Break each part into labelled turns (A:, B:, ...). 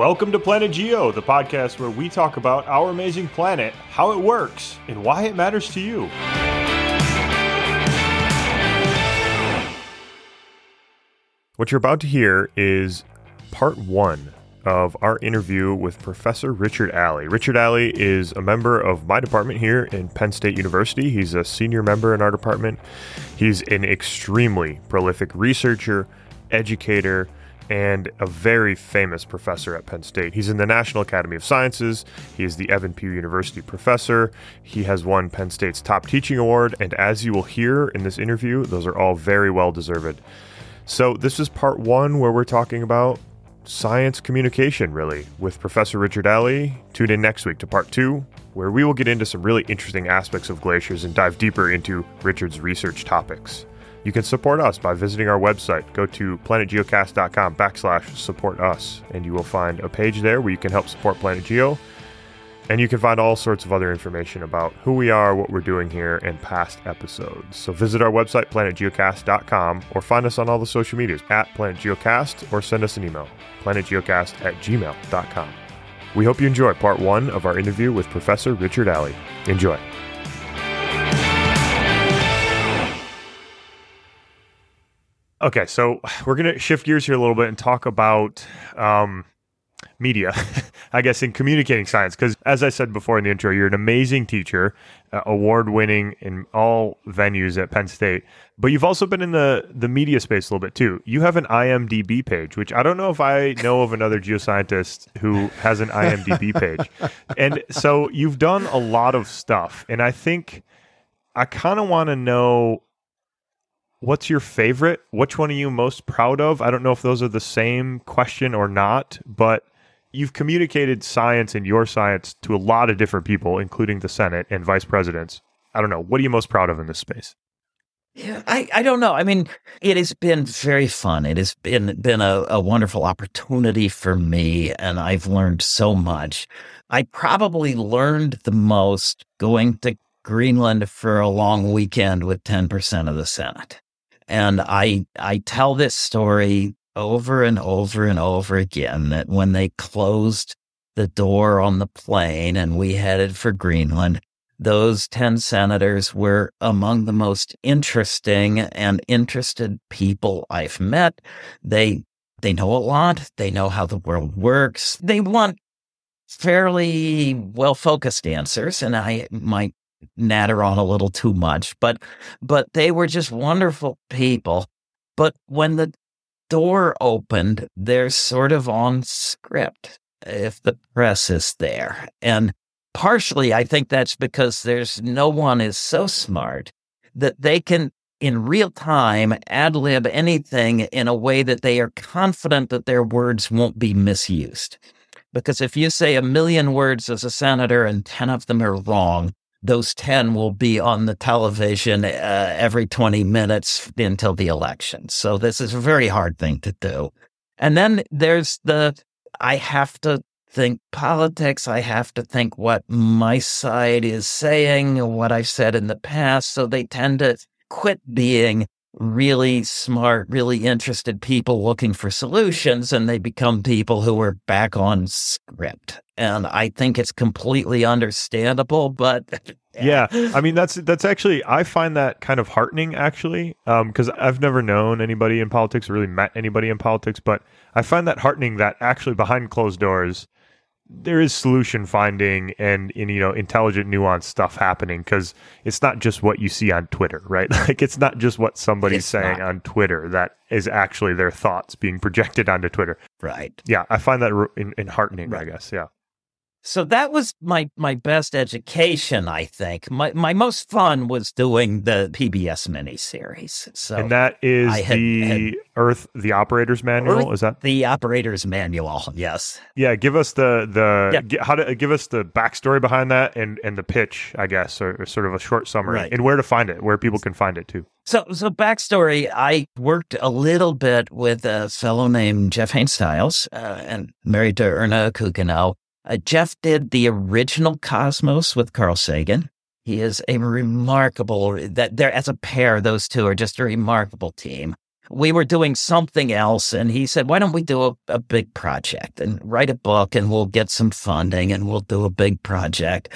A: Welcome to Planet Geo, the podcast where we talk about our amazing planet, how it works, and why it matters to you. What you're about to hear is part one of our interview with Professor Richard Alley. Richard Alley is a member of my department here in Penn State University. He's a senior member in our department. He's an extremely prolific researcher, educator, and a very famous professor at Penn State. He's in the National Academy of Sciences. He is the Evan Pugh University professor. He has won Penn State's top teaching award, and as you will hear in this interview, those are all very well deserved. So, this is part one where we're talking about science communication, really, with Professor Richard Alley. Tune in next week to part two, where we will get into some really interesting aspects of glaciers and dive deeper into Richard's research topics. You can support us by visiting our website. Go to planetgeocast.com backslash support us, and you will find a page there where you can help support Planet Geo. And you can find all sorts of other information about who we are, what we're doing here, and past episodes. So visit our website, planetgeocast.com, or find us on all the social medias at planetgeocast, or send us an email, planetgeocast at gmail.com. We hope you enjoy part one of our interview with Professor Richard Alley. Enjoy. Okay, so we're going to shift gears here a little bit and talk about um, media, I guess, in communicating science. Because as I said before in the intro, you're an amazing teacher, uh, award winning in all venues at Penn State. But you've also been in the, the media space a little bit too. You have an IMDb page, which I don't know if I know of another geoscientist who has an IMDb page. And so you've done a lot of stuff. And I think I kind of want to know what's your favorite? Which one are you most proud of? I don't know if those are the same question or not, but you've communicated science and your science to a lot of different people, including the Senate and vice presidents. I don't know. What are you most proud of in this space?
B: Yeah, I, I don't know. I mean, it has been very fun. It has been been a, a wonderful opportunity for me, and I've learned so much. I probably learned the most going to Greenland for a long weekend with 10% of the Senate. And I I tell this story over and over and over again that when they closed the door on the plane and we headed for Greenland, those 10 senators were among the most interesting and interested people I've met. They they know a lot. They know how the world works. They want fairly well focused answers. And I might natter on a little too much, but but they were just wonderful people. But when the door opened, they're sort of on script if the press is there. And partially I think that's because there's no one is so smart that they can in real time ad lib anything in a way that they are confident that their words won't be misused. Because if you say a million words as a senator and 10 of them are wrong, those 10 will be on the television uh, every 20 minutes until the election. So this is a very hard thing to do. And then there's the, I have to think politics. I have to think what my side is saying, what I've said in the past. So they tend to quit being really smart, really interested people looking for solutions, and they become people who are back on script. And I think it's completely understandable, but
A: yeah, I mean that's that's actually I find that kind of heartening actually, because um, I've never known anybody in politics or really met anybody in politics, but I find that heartening that actually behind closed doors there is solution finding and, and you know intelligent nuanced stuff happening because it's not just what you see on twitter right like it's not just what somebody's it's saying not. on twitter that is actually their thoughts being projected onto twitter
B: right
A: yeah i find that in, in heartening right. i guess yeah
B: so that was my my best education, I think. My my most fun was doing the PBS miniseries. So
A: and that is had, the had Earth, the operator's manual. Earth, is that
B: the operator's manual? Yes.
A: Yeah. Give us the the yeah. how to give us the backstory behind that and and the pitch, I guess, or, or sort of a short summary, right. and where to find it, where people can find it too.
B: So, so backstory. I worked a little bit with a fellow named Jeff Haines-Stiles, uh, and married to Erna Akuginow. Uh, Jeff did the original Cosmos with Carl Sagan. He is a remarkable that there as a pair, those two are just a remarkable team. we were doing something else. And he said, why don't we do a, a big project and write a book and we'll get some funding and we'll do a big project.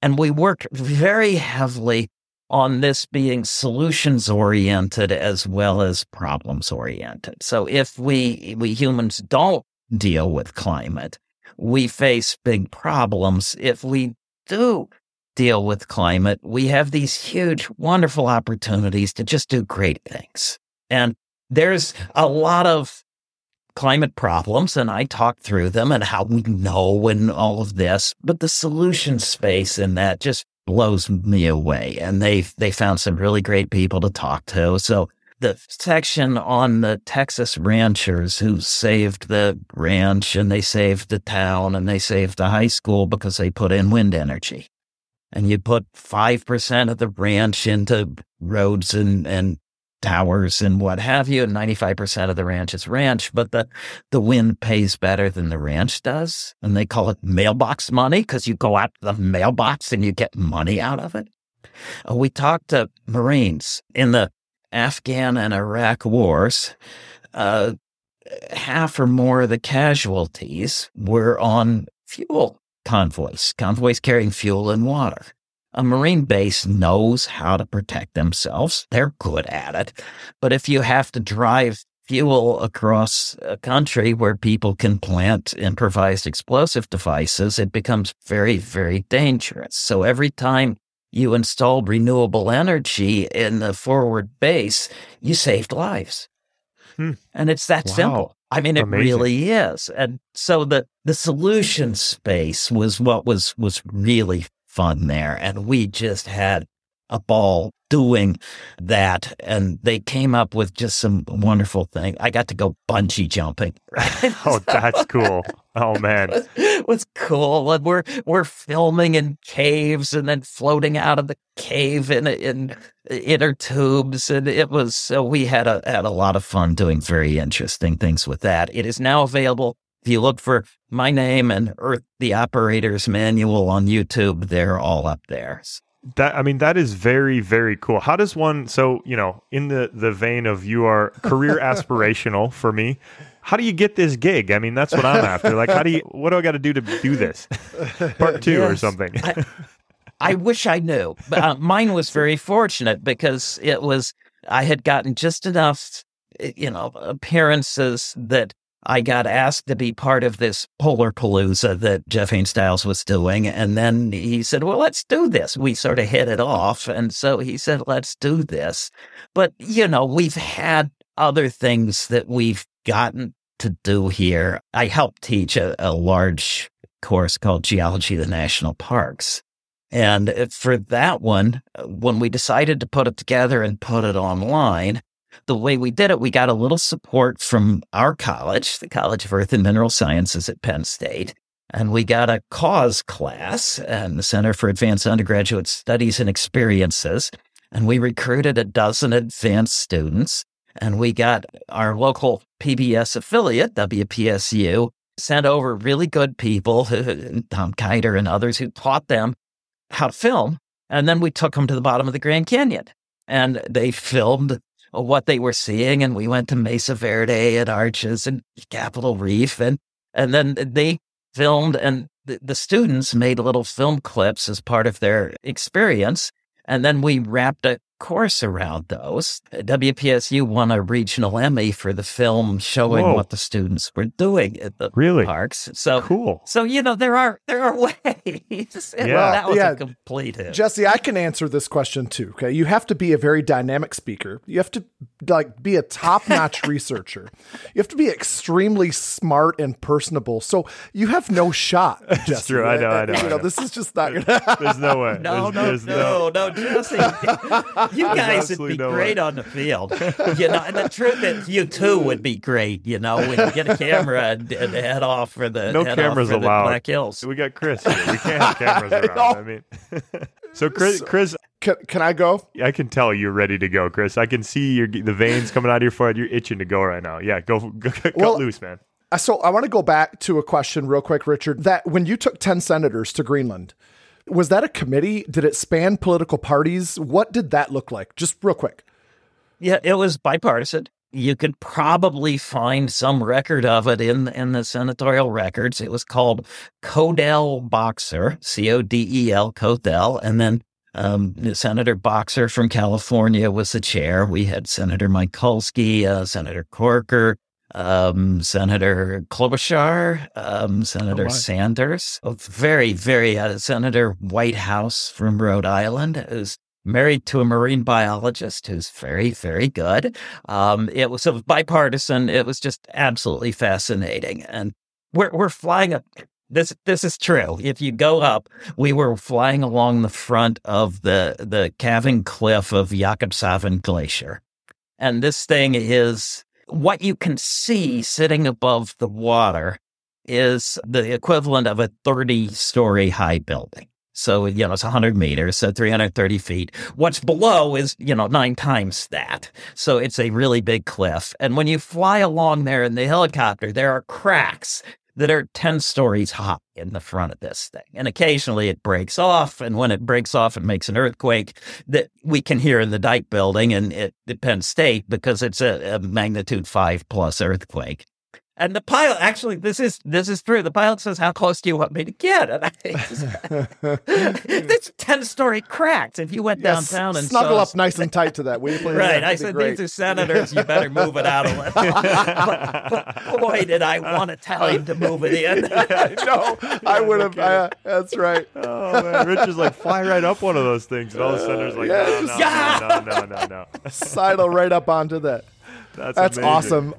B: And we worked very heavily on this being solutions oriented as well as problems oriented. So if we, we humans don't deal with climate, we face big problems. If we do deal with climate, we have these huge, wonderful opportunities to just do great things. And there's a lot of climate problems, and I talk through them and how we know and all of this, but the solution space in that just blows me away. And they they found some really great people to talk to. So the section on the Texas ranchers who saved the ranch and they saved the town and they saved the high school because they put in wind energy and you put 5% of the ranch into roads and, and towers and what have you, and 95% of the ranch is ranch, but the, the wind pays better than the ranch does. And they call it mailbox money because you go out to the mailbox and you get money out of it. Uh, we talked to Marines in the Afghan and Iraq wars. Uh, half or more of the casualties were on fuel convoys, convoys carrying fuel and water. A Marine base knows how to protect themselves. They're good at it. But if you have to drive fuel across a country where people can plant improvised explosive devices, it becomes very, very dangerous. So every time you installed renewable energy in the forward base, you saved lives. Hmm. And it's that wow. simple. I mean, it Amazing. really is. And so the, the solution space was what was, was really fun there. And we just had a ball doing that. And they came up with just some wonderful things. I got to go bungee jumping.
A: Right? oh, that's cool. Oh man.
B: it was cool. And we're we're filming in caves and then floating out of the cave in in inner tubes. And it was so we had a had a lot of fun doing very interesting things with that. It is now available if you look for my name and Earth the Operator's Manual on YouTube, they're all up there.
A: That I mean that is very very cool. How does one so, you know, in the the vein of you are career aspirational for me, how do you get this gig? I mean, that's what I'm after. Like how do you what do I got to do to do this? Part 2 yes, or something.
B: I, I, wish I knew. But uh, mine was very fortunate because it was I had gotten just enough you know appearances that I got asked to be part of this polar palooza that Jeff Haines-Stiles was doing. And then he said, well, let's do this. We sort of hit it off. And so he said, let's do this. But, you know, we've had other things that we've gotten to do here. I helped teach a, a large course called Geology of the National Parks. And for that one, when we decided to put it together and put it online, the way we did it, we got a little support from our college, the College of Earth and Mineral Sciences at Penn State. And we got a cause class and the Center for Advanced Undergraduate Studies and Experiences. And we recruited a dozen advanced students. And we got our local PBS affiliate, WPSU, sent over really good people, Tom Kiter and others, who taught them how to film. And then we took them to the bottom of the Grand Canyon and they filmed what they were seeing. And we went to Mesa Verde and Arches and Capitol Reef. And, and then they filmed and the, the students made little film clips as part of their experience. And then we wrapped a course around those. WPSU won a regional Emmy for the film showing Whoa. what the students were doing at the really? parks. So
A: cool.
B: So you know there are there are ways. yeah. Well, that was yeah. a complete hit.
C: Jesse, I can answer this question too. Okay, you have to be a very dynamic speaker. You have to like be a top notch researcher. You have to be extremely smart and personable. So you have no shot. Jesse,
A: That's true. Right? I know. I know.
C: You
A: I
C: know, this is just not
A: gonna. there's no way.
B: No,
A: there's,
B: no,
A: there's
B: no, no, no, Jesse you guys would be no great way. on the field. You know, and the truth is, you too would be great. You know, when you get a camera and, and head off for the
A: no cameras allowed.
B: Black Hills.
A: We got Chris. Here. We can't have cameras around. I mean, so Chris, Chris,
C: can, can I go?
A: I can tell you're ready to go, Chris. I can see your the veins coming out of your forehead. You're itching to go right now. Yeah, go, go cut well, loose, man.
C: Uh, so I want to go back to a question real quick, Richard. That when you took ten senators to Greenland, was that a committee? Did it span political parties? What did that look like? Just real quick.
B: Yeah, it was bipartisan. you could probably find some record of it in in the senatorial records. It was called CODEL Boxer, C O D E L CODEL, and then um, Senator Boxer from California was the chair. We had Senator Mikulski, uh, Senator Corker, um, Senator Klobuchar, um, Senator oh, Sanders, very, very uh, Senator Whitehouse from Rhode Island, who's married to a marine biologist who's very, very good. Um, it was a bipartisan. It was just absolutely fascinating, and we're we're flying up. This this is true. If you go up, we were flying along the front of the the calving cliff of Jakobshavn Glacier, and this thing is what you can see sitting above the water is the equivalent of a 30 story high building. So, you know, it's 100 meters, so 330 feet. What's below is, you know, nine times that. So it's a really big cliff. And when you fly along there in the helicopter, there are cracks that are 10 stories high in the front of this thing. And occasionally it breaks off. And when it breaks off, it makes an earthquake that we can hear in the Deike building and it, Penn State because it's a, a magnitude five plus earthquake. And the pilot, actually, this is this is true. The pilot says, "How close do you want me to get?" And I, it's ten story cracked. If you went yes, downtown and
C: snuggle up nice and tight to that, will you please?
B: right. I said, "These are senators. You better move it out a little." but, but, boy, did I want to tell him to move it in.
C: no, I would have. Uh, that's right.
A: Oh man, Rich is like fly right up one of those things, and all the senators like, yeah, no, no, no, no, no, no, no,
C: sidle right up onto that. That's, that's awesome.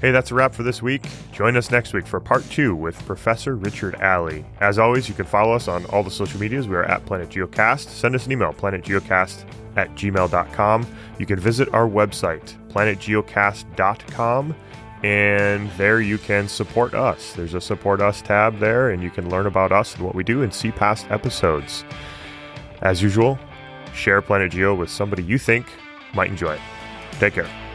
A: Hey, that's a wrap for this week. Join us next week for part two with Professor Richard Alley. As always, you can follow us on all the social medias. We are at Planet Geocast. Send us an email, planetgeocast at gmail.com. You can visit our website, planetgeocast.com, and there you can support us. There's a Support Us tab there, and you can learn about us and what we do and see past episodes. As usual, share Planet Geo with somebody you think might enjoy it. Take care.